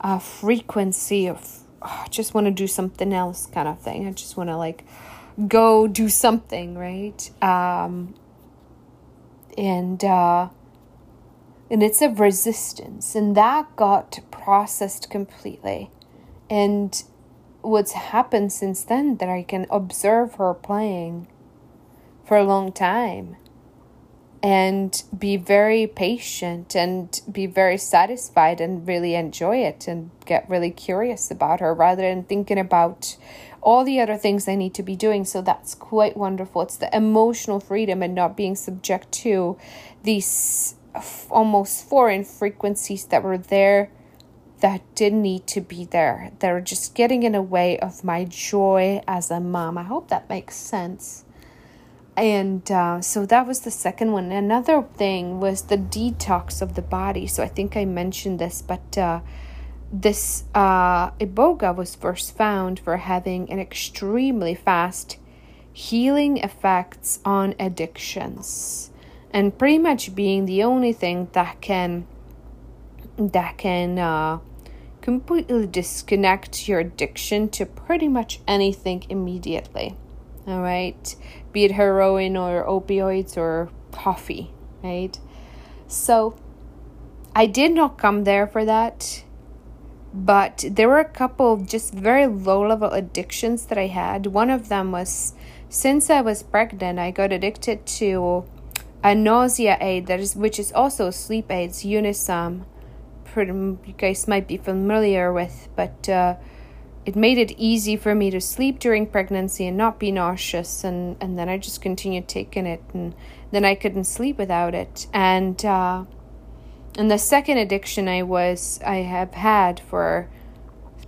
uh, frequency of oh, I just want to do something else kind of thing. I just want to like go do something, right? Um, and uh, and it's a resistance, and that got processed completely. And what's happened since then that I can observe her playing for a long time and be very patient and be very satisfied and really enjoy it and get really curious about her rather than thinking about all the other things I need to be doing. So that's quite wonderful. It's the emotional freedom and not being subject to these almost foreign frequencies that were there that didn't need to be there. They were just getting in the way of my joy as a mom. I hope that makes sense. And uh, so that was the second one. Another thing was the detox of the body. So I think I mentioned this, but uh, this uh, iboga was first found for having an extremely fast healing effects on addictions, and pretty much being the only thing that can that can uh, completely disconnect your addiction to pretty much anything immediately. All right, be it heroin or opioids or coffee, right? So I did not come there for that, but there were a couple just very low level addictions that I had. One of them was since I was pregnant, I got addicted to a nausea aid that is which is also sleep aid, it's Unisom. You guys might be familiar with, but uh, it made it easy for me to sleep during pregnancy and not be nauseous and, and then I just continued taking it and then I couldn't sleep without it. And uh, and the second addiction I was I have had for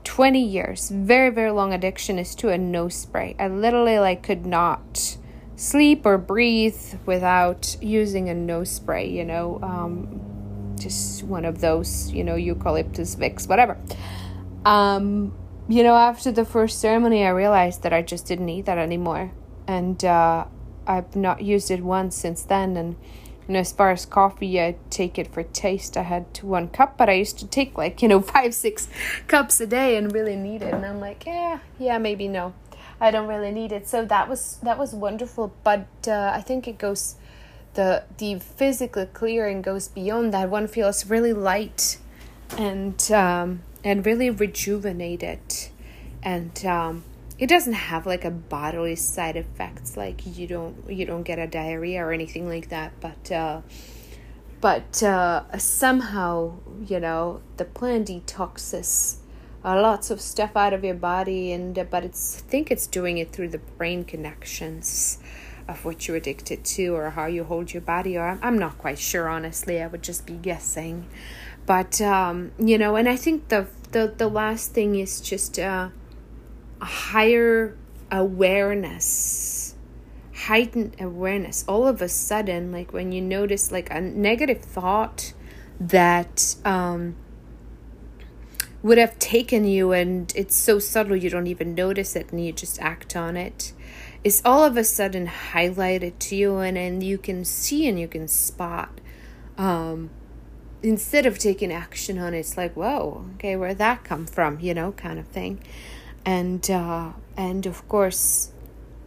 20 years, very, very long addiction is to a nose spray. I literally like could not sleep or breathe without using a nose spray, you know, um, just one of those, you know, eucalyptus Vicks, whatever. Um, you know, after the first ceremony, I realized that I just didn't need that anymore. And uh, I've not used it once since then. And you know, as far as coffee, I take it for taste. I had one cup, but I used to take like, you know, five, six cups a day and really need it. And I'm like, yeah, yeah, maybe no. I don't really need it. So that was that was wonderful, but uh, I think it goes the the physical clearing goes beyond that. One feels really light and um, and really rejuvenated, and um, it doesn't have like a bodily side effects like you don't you don't get a diarrhea or anything like that but uh, but uh, somehow, you know, the plant detoxes uh, lots of stuff out of your body, and uh, but it's think it's doing it through the brain connections of what you're addicted to or how you hold your body. Or I'm, I'm not quite sure, honestly. I would just be guessing, but um, you know, and I think the the the last thing is just uh, a higher awareness heightened awareness all of a sudden like when you notice like a negative thought that um would have taken you and it's so subtle you don't even notice it and you just act on it. is all of a sudden highlighted to you and then you can see and you can spot um instead of taking action on it it's like whoa okay where'd that come from you know kind of thing and uh and of course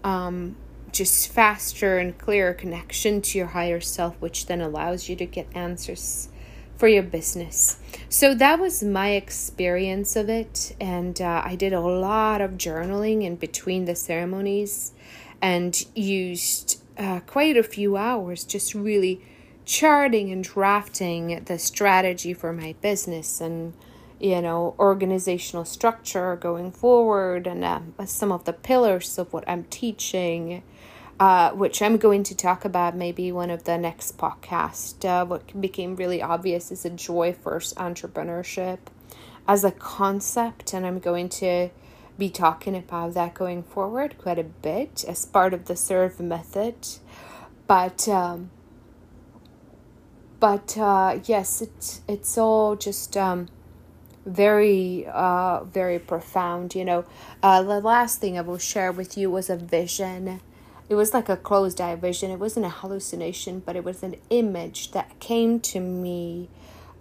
um just faster and clearer connection to your higher self which then allows you to get answers for your business. So that was my experience of it. And uh, I did a lot of journaling in between the ceremonies and used uh, quite a few hours just really charting and drafting the strategy for my business and you know organizational structure going forward and uh, some of the pillars of what i'm teaching uh, which I'm going to talk about maybe one of the next podcast. Uh, what became really obvious is a joy first entrepreneurship as a concept, and I'm going to be talking about that going forward quite a bit as part of the serve method. But um, but uh, yes, it's it's all just um, very uh, very profound. You know, uh, the last thing I will share with you was a vision it was like a closed eye vision. It wasn't a hallucination, but it was an image that came to me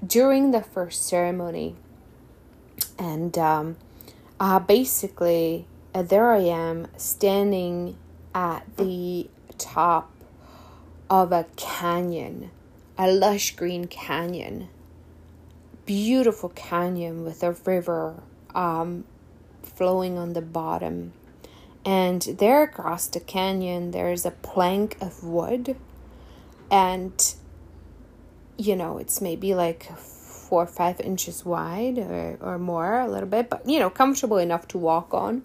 during the first ceremony. And um, uh, basically, uh, there I am standing at the top of a canyon, a lush green canyon, beautiful canyon with a river um, flowing on the bottom and there across the canyon, there's a plank of wood. And, you know, it's maybe like four or five inches wide or, or more, a little bit, but, you know, comfortable enough to walk on.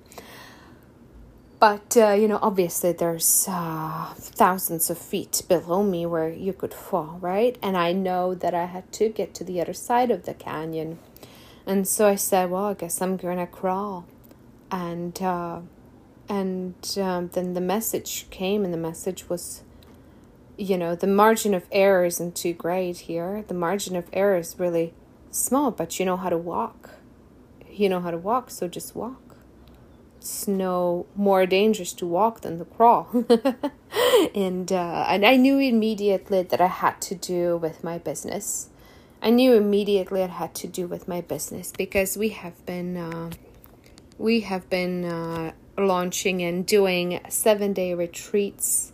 But, uh, you know, obviously there's uh, thousands of feet below me where you could fall, right? And I know that I had to get to the other side of the canyon. And so I said, well, I guess I'm going to crawl. And, uh, and um, then the message came and the message was you know the margin of error isn't too great here. The margin of error is really small but you know how to walk. You know how to walk so just walk. It's no more dangerous to walk than to crawl. And uh, and i knew immediately that i had to do with my business. I knew immediately it had to do with my business because we have been uh, we have been uh, launching and doing seven day retreats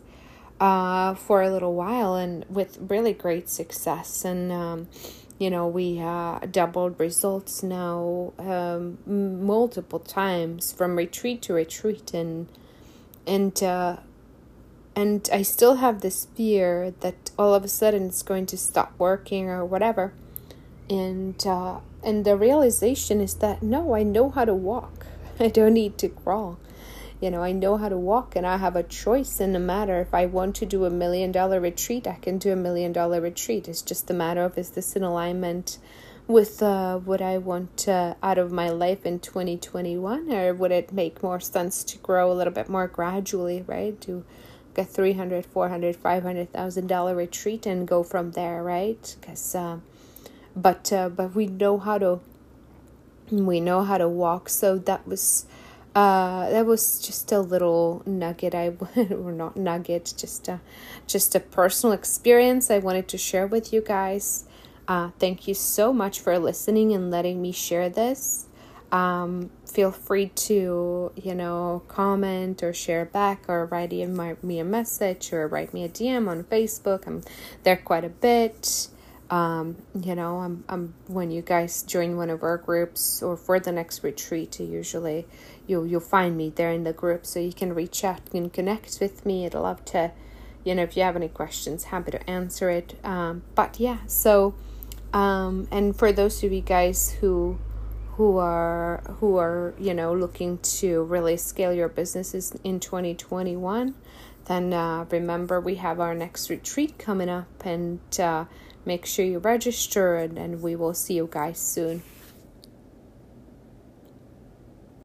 uh, for a little while and with really great success. And, um, you know, we uh, doubled results now um, multiple times from retreat to retreat. And, and, uh, and I still have this fear that all of a sudden it's going to stop working or whatever. And, uh, and the realization is that no, I know how to walk. I don't need to crawl. You know, I know how to walk and I have a choice in the matter. If I want to do a million dollar retreat, I can do a million dollar retreat. It's just a matter of is this in alignment with uh, what I want uh, out of my life in 2021 or would it make more sense to grow a little bit more gradually, right? Do a 300 400 500000 dollar retreat and go from there right because uh, but uh, but we know how to we know how to walk so that was uh, that was just a little nugget I or not nugget, just a just a personal experience I wanted to share with you guys. Uh, thank you so much for listening and letting me share this. Um, feel free to you know comment or share back or write me a message or write me a DM on Facebook. I'm there quite a bit um, you know, I'm, I'm when you guys join one of our groups or for the next retreat, usually you'll you'll find me there in the group, so you can reach out and connect with me. I'd love to you know, if you have any questions, happy to answer it. Um, but yeah, so um, and for those of you guys who who are who are you know looking to really scale your businesses in 2021 then uh, remember we have our next retreat coming up and uh, make sure you register and, and we will see you guys soon